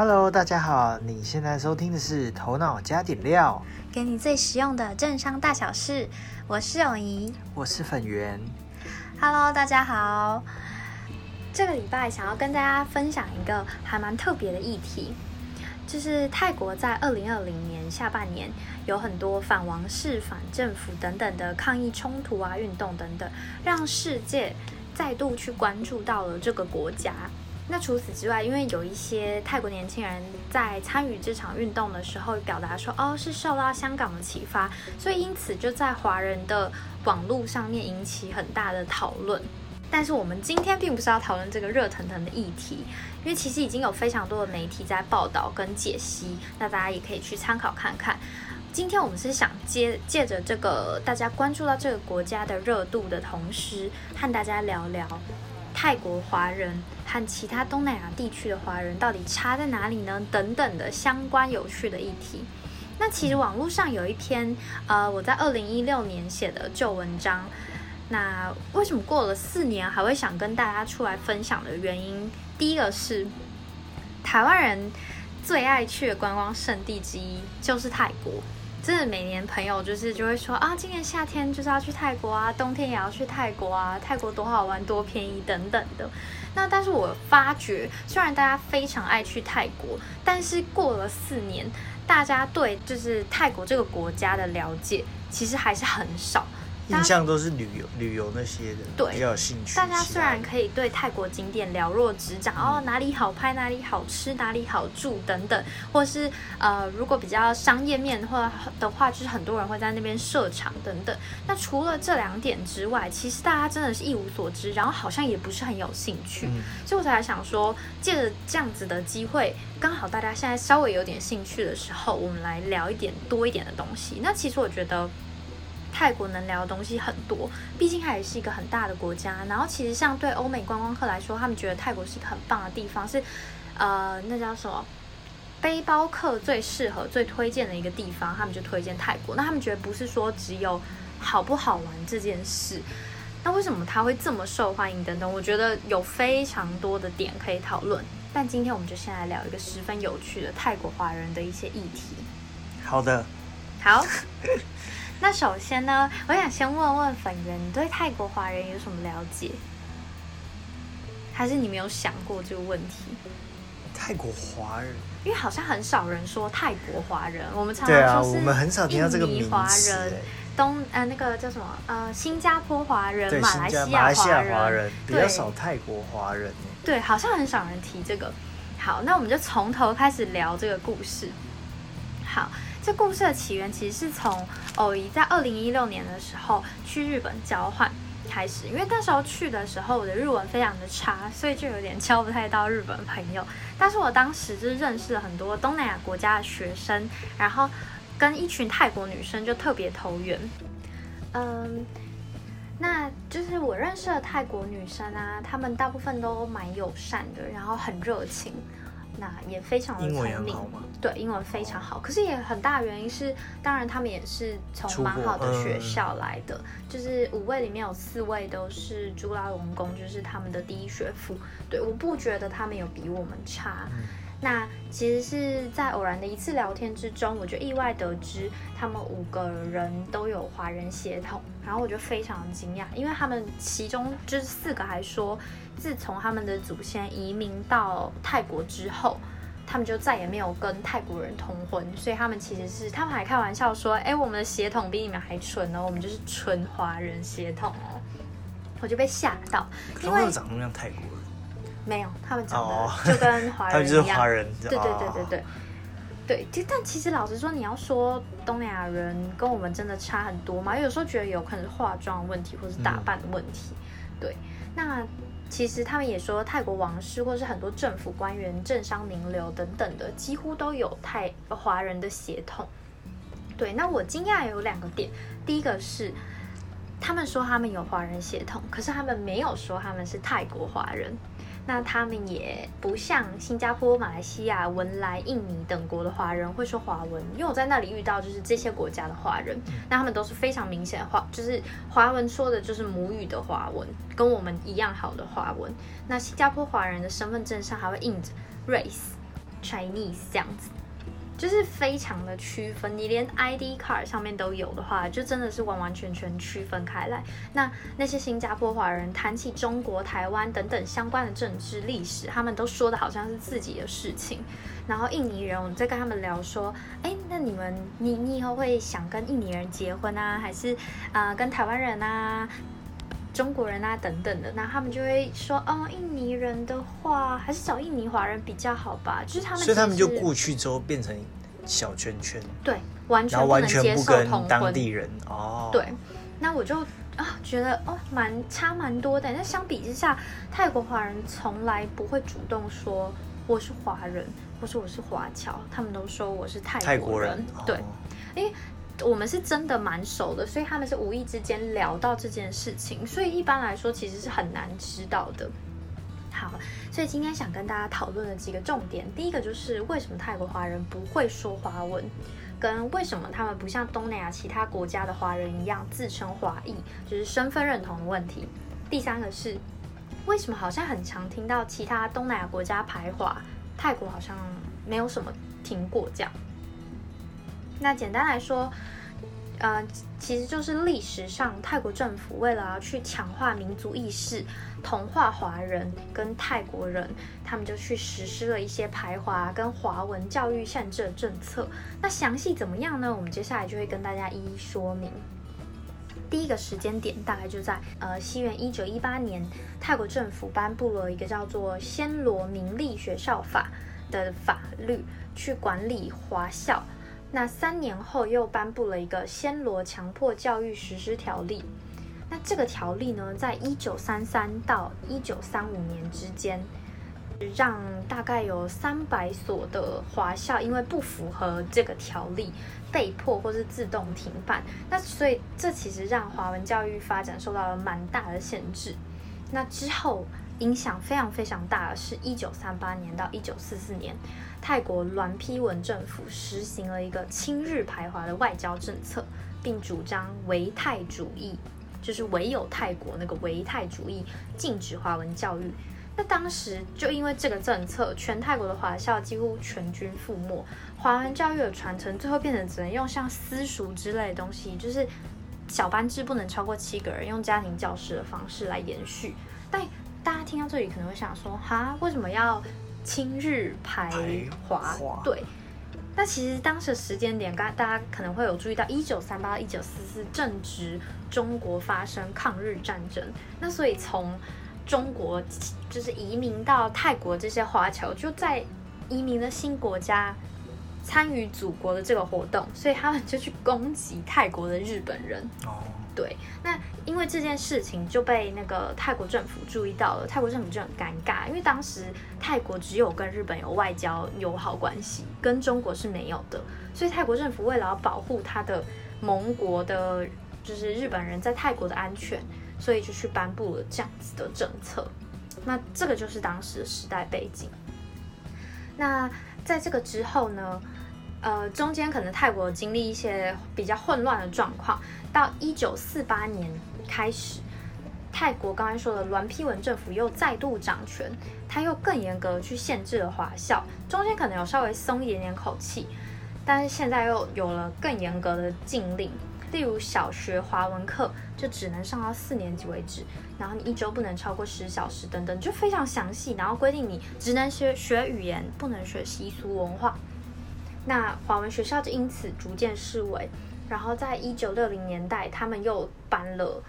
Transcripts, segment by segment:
Hello，大家好，你现在收听的是《头脑加点料》，给你最实用的政商大小事。我是永怡，我是粉圆。Hello，大家好。这个礼拜想要跟大家分享一个还蛮特别的议题，就是泰国在二零二零年下半年有很多反王室、反政府等等的抗议冲突啊、运动等等，让世界再度去关注到了这个国家。那除此之外，因为有一些泰国年轻人在参与这场运动的时候，表达说哦是受到香港的启发，所以因此就在华人的网络上面引起很大的讨论。但是我们今天并不是要讨论这个热腾腾的议题，因为其实已经有非常多的媒体在报道跟解析，那大家也可以去参考看看。今天我们是想借借着这个大家关注到这个国家的热度的同时，和大家聊聊。泰国华人和其他东南亚地区的华人到底差在哪里呢？等等的相关有趣的议题。那其实网络上有一篇呃，我在二零一六年写的旧文章。那为什么过了四年还会想跟大家出来分享的原因？第一个是台湾人最爱去的观光胜地之一就是泰国。真的每年朋友就是就会说啊，今年夏天就是要去泰国啊，冬天也要去泰国啊，泰国多好玩多便宜等等的。那但是我发觉，虽然大家非常爱去泰国，但是过了四年，大家对就是泰国这个国家的了解其实还是很少。印象都是旅游旅游那些的，对，比较有兴趣。大家虽然可以对泰国景点了若指掌，哦，哪里好拍，哪里好吃，哪里好住等等，或是呃，如果比较商业面或的话，就是很多人会在那边设厂等等。那除了这两点之外，其实大家真的是一无所知，然后好像也不是很有兴趣，所以我才想说，借着这样子的机会，刚好大家现在稍微有点兴趣的时候，我们来聊一点多一点的东西。那其实我觉得。泰国能聊的东西很多，毕竟它也是一个很大的国家。然后其实像对欧美观光客来说，他们觉得泰国是一个很棒的地方，是呃那叫什么背包客最适合、最推荐的一个地方，他们就推荐泰国。那他们觉得不是说只有好不好玩这件事，那为什么它会这么受欢迎等等？我觉得有非常多的点可以讨论。但今天我们就先来聊一个十分有趣的泰国华人的一些议题。好的，好。那首先呢，我想先问问粉圆，你对泰国华人有什么了解？还是你没有想过这个问题？泰国华人，因为好像很少人说泰国华人，我们常常说是我们很少听到这个名词。东呃，那个叫什么呃，新加坡华人、马来西亚华人，比较少泰国华人。对，好像很少人提这个。好，那我们就从头开始聊这个故事。好。这故事的起源其实是从偶姨在二零一六年的时候去日本交换开始，因为那时候去的时候我的日文非常的差，所以就有点交不太到日本朋友。但是我当时就是认识了很多东南亚国家的学生，然后跟一群泰国女生就特别投缘。嗯，那就是我认识的泰国女生啊，她们大部分都蛮友善的，然后很热情。那也非常的聪明，对，英文非常好。可是也很大原因是，当然他们也是从蛮好的学校来的，就是五位里面有四位都是朱拉隆功，就是他们的第一学府。对，我不觉得他们有比我们差。那其实是在偶然的一次聊天之中，我就意外得知他们五个人都有华人血统，然后我就非常惊讶，因为他们其中就是四个还说，自从他们的祖先移民到泰国之后，他们就再也没有跟泰国人通婚，所以他们其实是他们还开玩笑说，哎，我们的血统比你们还纯哦，我们就是纯华人血统哦，我就被吓到，因为长得像泰国人。没有，他们长得就跟华人一样。对对对对对，对。就但其实老实说，你要说东南亚人跟我们真的差很多嘛？有时候觉得有可能是化妆问题，或是打扮的问题。对。那其实他们也说，泰国王室或是很多政府官员、政商名流等等的，几乎都有泰华人的血统。对。那我惊讶有两个点，第一个是他们说他们有华人血统，可是他们没有说他们是泰国华人。那他们也不像新加坡、马来西亚、文莱、印尼等国的华人会说华文，因为我在那里遇到就是这些国家的华人，那他们都是非常明显的华，就是华文说的就是母语的华文，跟我们一样好的华文。那新加坡华人的身份证上还会印着 race，Chinese 这样子。就是非常的区分，你连 ID card 上面都有的话，就真的是完完全全区分开来。那那些新加坡华人谈起中国、台湾等等相关的政治历史，他们都说的好像是自己的事情。然后印尼人，我在跟他们聊说，哎，那你们，你你以后会想跟印尼人结婚啊，还是啊跟台湾人啊、中国人啊等等的？那他们就会说，哦，印尼人的话，还是找印尼华人比较好吧。就是他们，所以他们就过去之后变成。小圈圈，对，完全不能接受同当地人哦。对，那我就啊觉得哦，蛮差蛮多的。那相比之下，泰国华人从来不会主动说我是华人，或是我是华侨，他们都说我是泰国人。对，因为我们是真的蛮熟的，所以他们是无意之间聊到这件事情，所以一般来说其实是很难知道的。好，所以今天想跟大家讨论的几个重点，第一个就是为什么泰国华人不会说华文，跟为什么他们不像东南亚其他国家的华人一样自称华裔，就是身份认同的问题。第三个是为什么好像很常听到其他东南亚国家排华，泰国好像没有什么听过这样。那简单来说。呃，其实就是历史上泰国政府为了要去强化民族意识、同化华人跟泰国人，他们就去实施了一些排华跟华文教育限制的政策。那详细怎么样呢？我们接下来就会跟大家一一说明。第一个时间点大概就在呃西元一九一八年，泰国政府颁布了一个叫做《暹罗民立学校法》的法律，去管理华校。那三年后又颁布了一个《暹罗强迫教育实施条例》。那这个条例呢，在一九三三到一九三五年之间，让大概有三百所的华校因为不符合这个条例，被迫或是自动停办。那所以这其实让华文教育发展受到了蛮大的限制。那之后影响非常非常大的是一九三八年到一九四四年。泰国栾批文政府实行了一个亲日排华的外交政策，并主张唯泰主义，就是唯有泰国那个唯泰主义，禁止华文教育。那当时就因为这个政策，全泰国的华校几乎全军覆没，华文教育的传承最后变成只能用像私塾之类的东西，就是小班制不能超过七个人，用家庭教师的方式来延续。但大家听到这里可能会想说，哈，为什么要？亲日排华，对。那其实当时时间点，刚大家可能会有注意到，一九三八到、一九四四正值中国发生抗日战争。那所以从中国就是移民到泰国这些华侨，就在移民的新国家参与祖国的这个活动，所以他们就去攻击泰国的日本人。哦。对，那因为这件事情就被那个泰国政府注意到了，泰国政府就很尴尬，因为当时泰国只有跟日本有外交友好关系，跟中国是没有的，所以泰国政府为了要保护他的盟国的，就是日本人在泰国的安全，所以就去颁布了这样子的政策。那这个就是当时的时代背景。那在这个之后呢？呃，中间可能泰国经历一些比较混乱的状况，到一九四八年开始，泰国刚才说的栾批文政府又再度掌权，他又更严格去限制了华校，中间可能有稍微松一点点口气，但是现在又有了更严格的禁令，例如小学华文课就只能上到四年级为止，然后你一周不能超过十小时等等，就非常详细，然后规定你只能学学语言，不能学习俗文化。那华文学校就因此逐渐式微，然后在一九六零年代，他们又搬了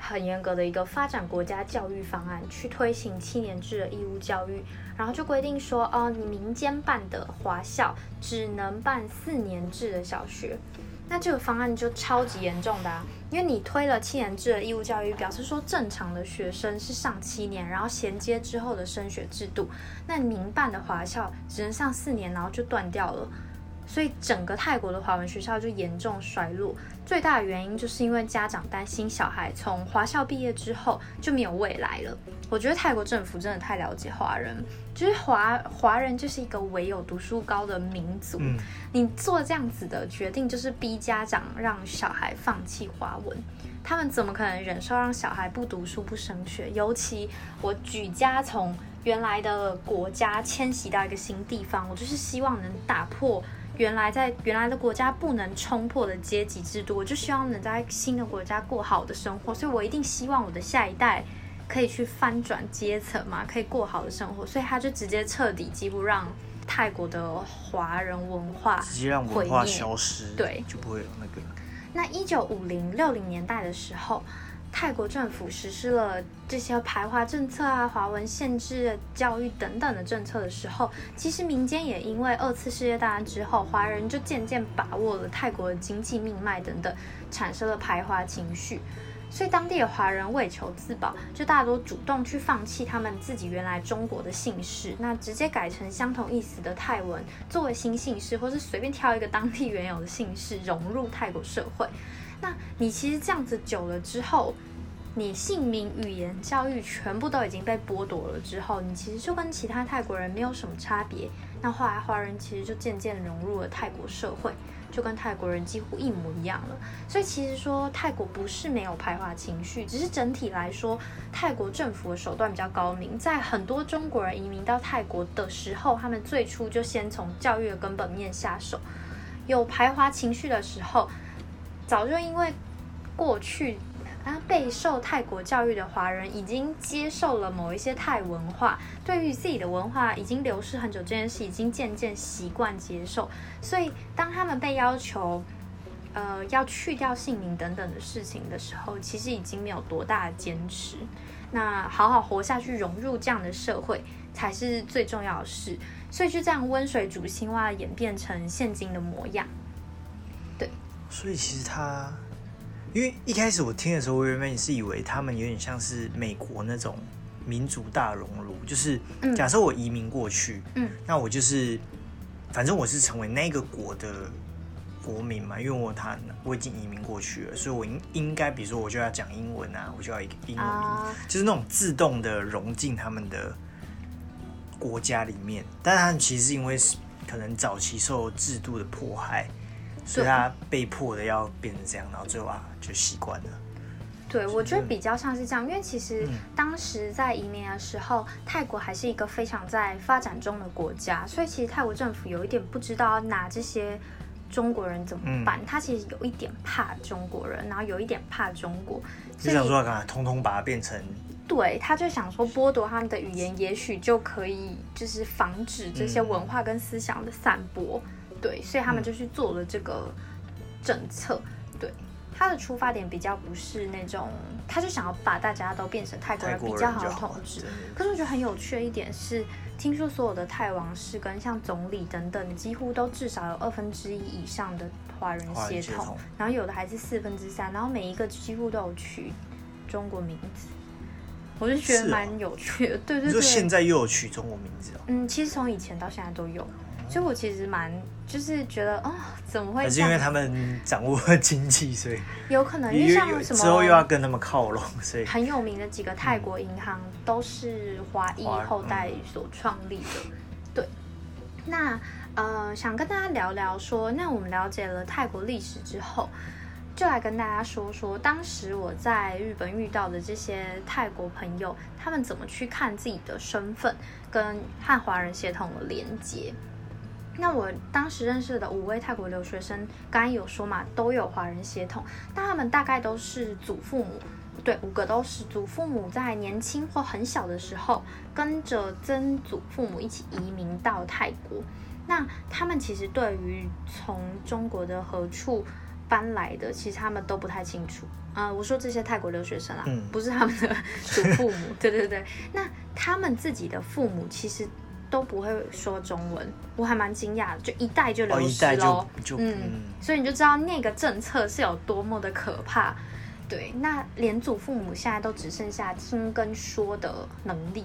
很严格的一个发展国家教育方案，去推行七年制的义务教育，然后就规定说，哦，你民间办的华校只能办四年制的小学。那这个方案就超级严重的啊，因为你推了七年制的义务教育，表示说正常的学生是上七年，然后衔接之后的升学制度，那民办的华校只能上四年，然后就断掉了。所以整个泰国的华文学校就严重衰落，最大的原因就是因为家长担心小孩从华校毕业之后就没有未来了。我觉得泰国政府真的太了解华人，就是华华人就是一个唯有读书高的民族。嗯，你做这样子的决定，就是逼家长让小孩放弃华文，他们怎么可能忍受让小孩不读书不升学？尤其我举家从原来的国家迁徙到一个新地方，我就是希望能打破原来在原来的国家不能冲破的阶级制度，我就希望能在新的国家过好的生活，所以我一定希望我的下一代可以去翻转阶层嘛，可以过好的生活，所以他就直接彻底几乎让泰国的华人文化直接让文化消失，对，就不会有那个。那一九五零六零年代的时候。泰国政府实施了这些排华政策啊、华文限制、教育等等的政策的时候，其实民间也因为二次世界大战之后，华人就渐渐把握了泰国的经济命脉等等，产生了排华情绪，所以当地的华人为求自保，就大多主动去放弃他们自己原来中国的姓氏，那直接改成相同意思的泰文作为新姓氏，或是随便挑一个当地原有的姓氏融入泰国社会。那你其实这样子久了之后，你姓名、语言、教育全部都已经被剥夺了之后，你其实就跟其他泰国人没有什么差别。那后来华人其实就渐渐融入了泰国社会，就跟泰国人几乎一模一样了。所以其实说泰国不是没有排华情绪，只是整体来说，泰国政府的手段比较高明。在很多中国人移民到泰国的时候，他们最初就先从教育的根本面下手。有排华情绪的时候。早就因为过去啊备受泰国教育的华人已经接受了某一些泰文化，对于自己的文化已经流失很久这件事，已经渐渐习惯接受。所以当他们被要求呃要去掉姓名等等的事情的时候，其实已经没有多大的坚持。那好好活下去，融入这样的社会才是最重要的事。所以就这样温水煮青蛙，演变成现今的模样。所以其实他，因为一开始我听的时候，我原本是以为他们有点像是美国那种民族大熔炉，就是假设我移民过去，嗯，那我就是反正我是成为那个国的国民嘛，因为我他我已经移民过去了，所以我应应该比如说我就要讲英文啊，我就要一个英文名，就是那种自动的融进他们的国家里面，但是他们其实因为可能早期受制度的迫害。所以他被迫的要变成这样，然后最后啊就习惯了。对，我觉得比较像是这样，因为其实当时在移民的时候，泰国还是一个非常在发展中的国家，所以其实泰国政府有一点不知道拿这些中国人怎么办，他其实有一点怕中国人，然后有一点怕中国，就想说干通通把它变成。对，他就想说剥夺他们的语言，也许就可以就是防止这些文化跟思想的散播。对，所以他们就去做了这个政策。对，他的出发点比较不是那种，他就想要把大家都变成泰国人，比较好统治。可是我觉得很有趣的一点是，听说所有的泰王室跟像总理等等，几乎都至少有二分之一以上的华人血统，然后有的还是四分之三，然后每一个几乎都有取中国名字。我就觉得蛮有趣的。对对对，现在又有取中国名字哦。嗯，其实从以前到现在都有。所以，我其实蛮就是觉得，哦，怎么会？还是因为他们掌握经济，所以有可能。因为像什么之后又要跟他们靠拢，所以很有名的几个泰国银行都是华裔后代所创立的。对，那呃，想跟大家聊聊说，那我们了解了泰国历史之后，就来跟大家说说，当时我在日本遇到的这些泰国朋友，他们怎么去看自己的身份跟和华人协同的连接。那我当时认识的五位泰国留学生，刚刚有说嘛，都有华人血统，但他们大概都是祖父母，对，五个都是祖父母在年轻或很小的时候，跟着曾祖父母一起移民到泰国。那他们其实对于从中国的何处搬来的，其实他们都不太清楚。啊，我说这些泰国留学生啊，不是他们的 祖父母，对对对。那他们自己的父母其实。都不会说中文，我还蛮惊讶的，就一代就流失喽。嗯，所以你就知道那个政策是有多么的可怕。对，那连祖父母现在都只剩下听跟说的能力。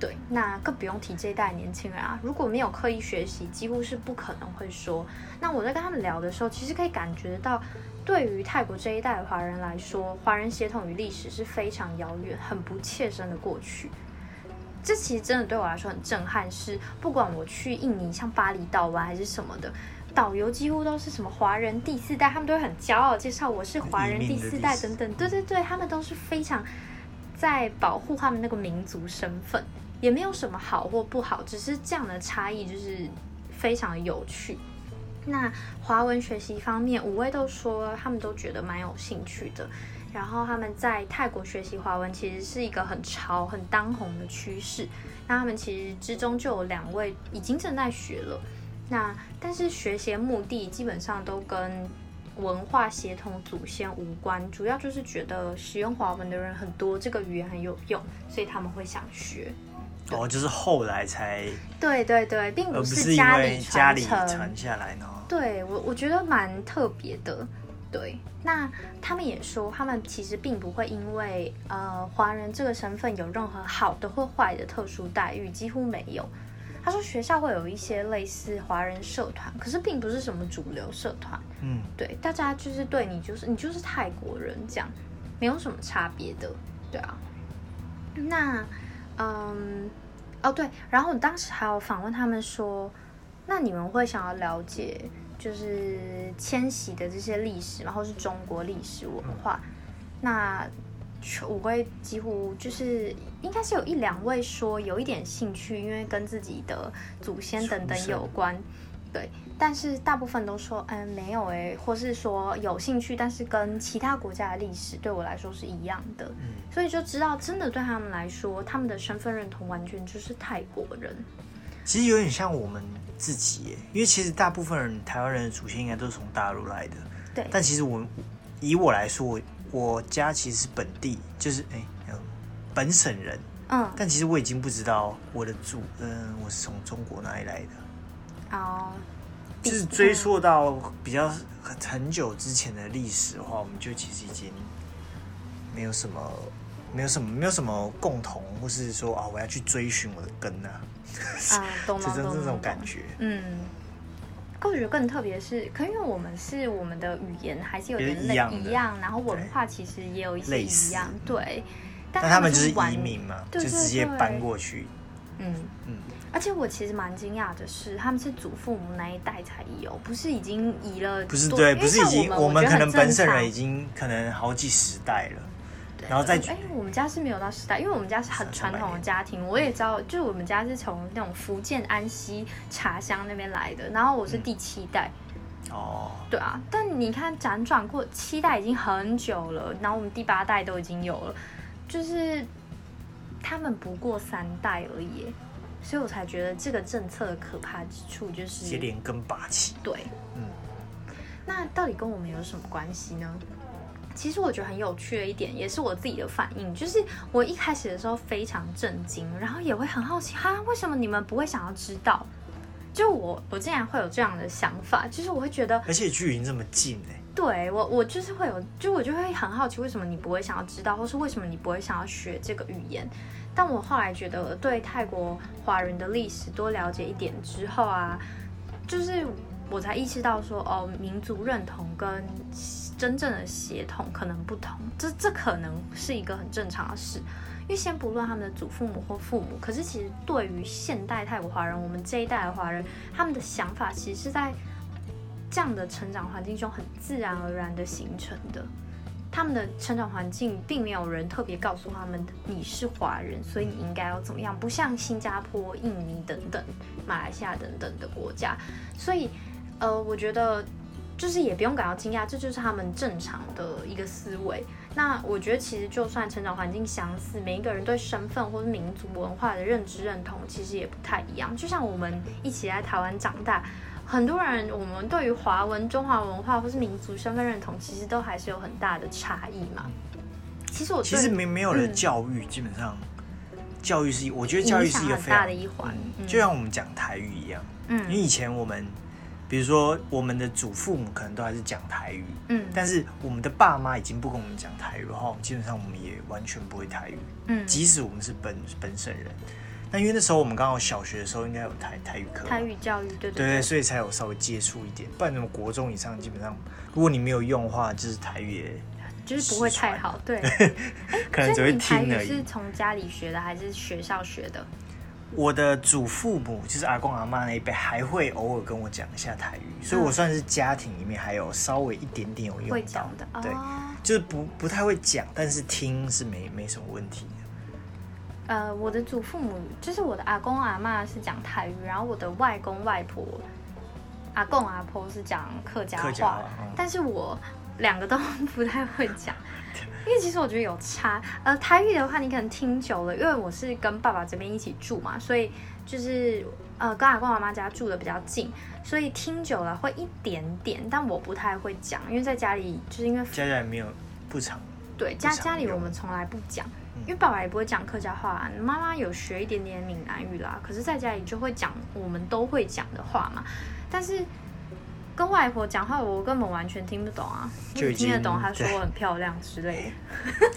对，那更不用提这一代年轻人啊，如果没有刻意学习，几乎是不可能会说。那我在跟他们聊的时候，其实可以感觉到，对于泰国这一代的华人来说，华人血统与历史是非常遥远、很不切身的过去。这其实真的对我来说很震撼，是不管我去印尼，像巴厘岛玩还是什么的，导游几乎都是什么华人第四代，他们都会很骄傲介绍我是华人第四代等等。对对对，他们都是非常在保护他们那个民族身份，也没有什么好或不好，只是这样的差异就是非常有趣。那华文学习方面，五位都说他们都觉得蛮有兴趣的。然后他们在泰国学习华文其实是一个很潮、很当红的趋势。那他们其实之中就有两位已经正在学了。那但是学习目的基本上都跟文化协同祖先无关，主要就是觉得使用华文的人很多，这个语言很有用，所以他们会想学。哦，就是后来才对对对，并不是家里家里传下来呢。对我我觉得蛮特别的。对，那他们也说，他们其实并不会因为呃华人这个身份有任何好的或坏的特殊待遇，几乎没有。他说学校会有一些类似华人社团，可是并不是什么主流社团。嗯，对，大家就是对你就是你就是泰国人这样，没有什么差别的。对啊，那嗯哦对，然后我当时还有访问他们说，那你们会想要了解？就是迁徙的这些历史，然后是中国历史文化。那我会几乎就是应该是有一两位说有一点兴趣，因为跟自己的祖先等等有关。对，但是大部分都说嗯没有哎，或是说有兴趣，但是跟其他国家的历史对我来说是一样的。嗯，所以就知道真的对他们来说，他们的身份认同完全就是泰国人。其实有点像我们。自己，因为其实大部分人台湾人的祖先应该都是从大陆来的。对。但其实我以我来说，我我家其实是本地，就是哎，本省人。嗯。但其实我已经不知道我的祖，嗯，我是从中国哪里来的。哦。就是追溯到比较很久之前的历史的话，我们就其实已经没有什么，没有什么，没有什么共同，或是说啊，我要去追寻我的根呢。啊，懂了，懂了，这种感觉。嗯，我觉得更特别是，可因为我们是我们的语言还是有点类一样，然后文化其实也有一些一样，对。但他们就是移民嘛，就直接搬过去。嗯嗯。而且我其实蛮惊讶的是，他们是祖父母那一代才有，不是已经移了？不是对，不是已经，我们可能本省人已经可能好几十代了。然后再哎，我们家是没有到时代，因为我们家是很传统的家庭。我也知道，就是我们家是从那种福建安溪茶乡那边来的。然后我是第七代。哦。对啊，但你看辗转过七代已经很久了，然后我们第八代都已经有了，就是他们不过三代而已，所以我才觉得这个政策的可怕之处就是连根拔起。对，嗯。那到底跟我们有什么关系呢？其实我觉得很有趣的一点，也是我自己的反应，就是我一开始的时候非常震惊，然后也会很好奇，哈，为什么你们不会想要知道？就我，我竟然会有这样的想法，就是我会觉得，而且距离这么近哎，对我，我就是会有，就我就会很好奇，为什么你不会想要知道，或是为什么你不会想要学这个语言？但我后来觉得，对泰国华人的历史多了解一点之后啊，就是我才意识到说，哦，民族认同跟。真正的血统可能不同，这这可能是一个很正常的事。因为先不论他们的祖父母或父母，可是其实对于现代泰国华人，我们这一代的华人，他们的想法其实是在这样的成长环境中很自然而然的形成的。他们的成长环境并没有人特别告诉他们你是华人，所以你应该要怎么样，不像新加坡、印尼等等、马来西亚等等的国家。所以，呃，我觉得。就是也不用感到惊讶，这就是他们正常的一个思维。那我觉得其实就算成长环境相似，每一个人对身份或者民族文化的认知认同其实也不太一样。就像我们一起在台湾长大，很多人我们对于华文、中华文化或是民族身份认同，其实都还是有很大的差异嘛。其实我其实没没有了教育，基本上教育是我觉得教育是一个非常大的一环，就像我们讲台语一样。嗯，因为以前我们。比如说，我们的祖父母可能都还是讲台语，嗯，但是我们的爸妈已经不跟我们讲台语的话，基本上我们也完全不会台语，嗯，即使我们是本本省人，那因为那时候我们刚好小学的时候应该有台台语课，台语教育，对对对，所以才有稍微接触一点，不然什么国中以上基本上，如果你没有用的话，就是台语也就是不会太好，对，可能只会听而已。是从家里学的还是学校学的？我的祖父母就是阿公阿妈那一辈，还会偶尔跟我讲一下台语，所以我算是家庭里面还有稍微一点点有用到的，对，就是不不太会讲，但是听是没没什么问题。的。呃，我的祖父母就是我的阿公阿妈是讲台语，然后我的外公外婆、阿公阿婆是讲客家话，但是我两个都不太会讲，因为其实我觉得有差。呃，台语的话，你可能听久了，因为我是跟爸爸这边一起住嘛，所以就是呃跟阿公阿妈家住的比较近，所以听久了会一点点，但我不太会讲，因为在家里就是因为家家里没有不常对家家里我们从来不讲。因为爸爸也不会讲客家话，妈妈有学一点点闽南语啦，可是在家里就会讲我们都会讲的话嘛。但是跟外婆讲话，我根本完全听不懂啊，就听得懂她说我很漂亮之类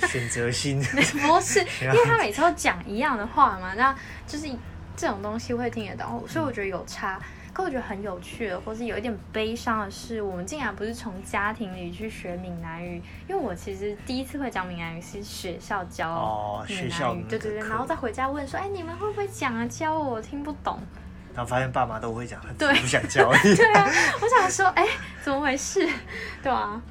的。选择性 不是，因为她每次都讲一样的话嘛，那就是这种东西会听得懂，所以我觉得有差。可我觉得很有趣的，或是有一点悲伤的是，我们竟然不是从家庭里去学闽南语，因为我其实第一次会讲闽南语是学校教闽南语，对对对，然后再回家问说，哎，你们会不会讲啊？教我，我听不懂。然后发现爸妈都会讲，对，不想教。对啊，我想说，哎，怎么回事？对啊。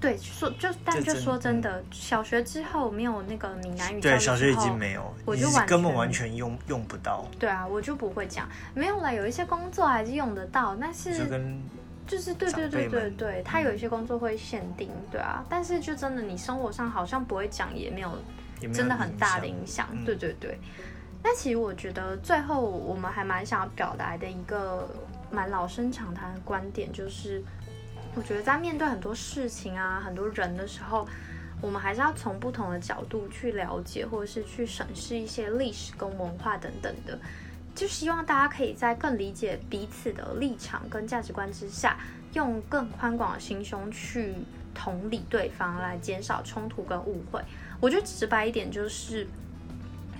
对，说就但就说真的，小学之后没有那个闽南语，对，小学已经没有，我就根本完全用用不到。对啊，我就不会讲，没有了。有一些工作还是用得到，但是就是对对对对对，他有一些工作会限定，对啊。但是就真的，你生活上好像不会讲，也没有真的很大的影响。对对对。那其实我觉得最后我们还蛮想要表达的一个蛮老生常谈的观点，就是。我觉得在面对很多事情啊、很多人的时候，我们还是要从不同的角度去了解，或者是去审视一些历史跟文化等等的。就希望大家可以在更理解彼此的立场跟价值观之下，用更宽广的心胸去同理对方，来减少冲突跟误会。我觉得直白一点就是。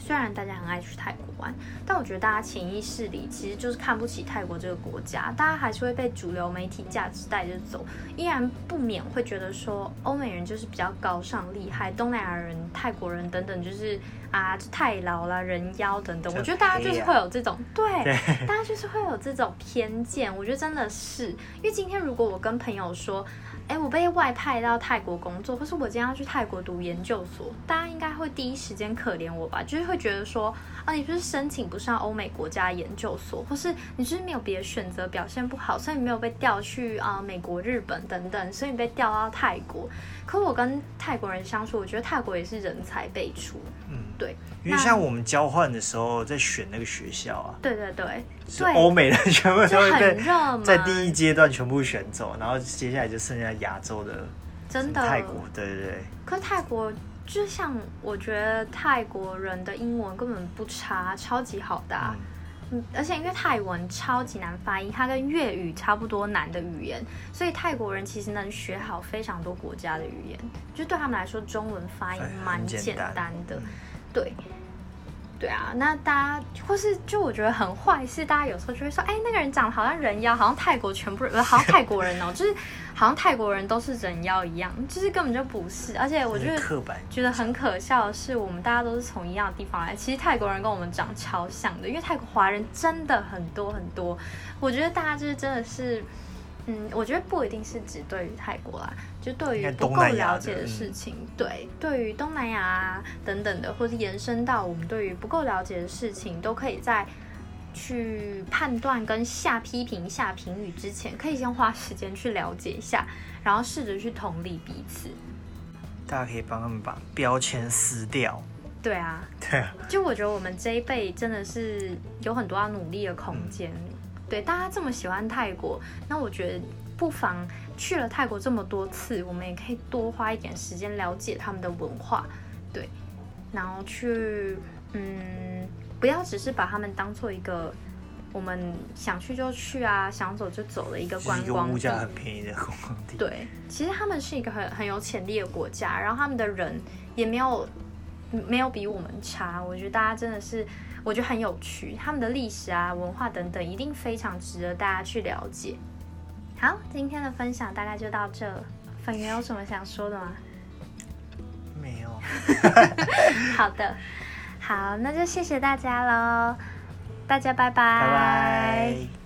虽然大家很爱去泰国玩，但我觉得大家潜意识里其实就是看不起泰国这个国家，大家还是会被主流媒体价值带着走，依然不免会觉得说欧美人就是比较高尚厉害，东南亚人、泰国人等等就是啊太老啦人妖等等，我觉得大家就是会有这种对，大家就是会有这种偏见，我觉得真的是，因为今天如果我跟朋友说。哎，我被外派到泰国工作，或是我今天要去泰国读研究所，大家应该会第一时间可怜我吧？就是会觉得说，啊，你不是申请不上欧美国家研究所，或是你就是没有别的选择，表现不好，所以你没有被调去啊美国、日本等等，所以你被调到泰国。可我跟泰国人相处，我觉得泰国也是人才辈出。嗯，对。因为像我们交换的时候，在选那个学校啊，对对对，是欧美的全部都会被在第一阶段全部选走，然后接下来就剩下亚洲的，真的泰国，对对对。可泰国就像我觉得泰国人的英文根本不差，超级好的，嗯，而且因为泰文超级难发音，它跟粤语差不多难的语言，所以泰国人其实能学好非常多国家的语言，就对他们来说，中文发音蛮简单的。对，对啊，那大家或是就我觉得很坏，是大家有时候就会说，哎，那个人长得好像人妖，好像泰国全部人，好像泰国人哦，就是好像泰国人都是人妖一样，就是根本就不是。而且我觉得觉得很可笑的是，我们大家都是从一样的地方来，其实泰国人跟我们长超像的，因为泰国华人真的很多很多。我觉得大家就是真的是。嗯，我觉得不一定是只对于泰国啦，就对于不够了解的事情，对，对于东南亚啊等等的，或是延伸到我们对于不够了解的事情，都可以在去判断跟下批评、下评语之前，可以先花时间去了解一下，然后试着去同理彼此。大家可以帮他们把标签撕掉。对啊，对啊，就我觉得我们这一辈真的是有很多要努力的空间。对大家这么喜欢泰国，那我觉得不妨去了泰国这么多次，我们也可以多花一点时间了解他们的文化，对，然后去，嗯，不要只是把他们当做一个我们想去就去啊，想走就走的一个观光物价很便宜的观光地。对，其实他们是一个很很有潜力的国家，然后他们的人也没有没有比我们差，我觉得大家真的是。我觉得很有趣，他们的历史啊、文化等等，一定非常值得大家去了解。好，今天的分享大概就到这。粉圆有什么想说的吗？没有。好的，好，那就谢谢大家喽，大家拜拜。拜拜。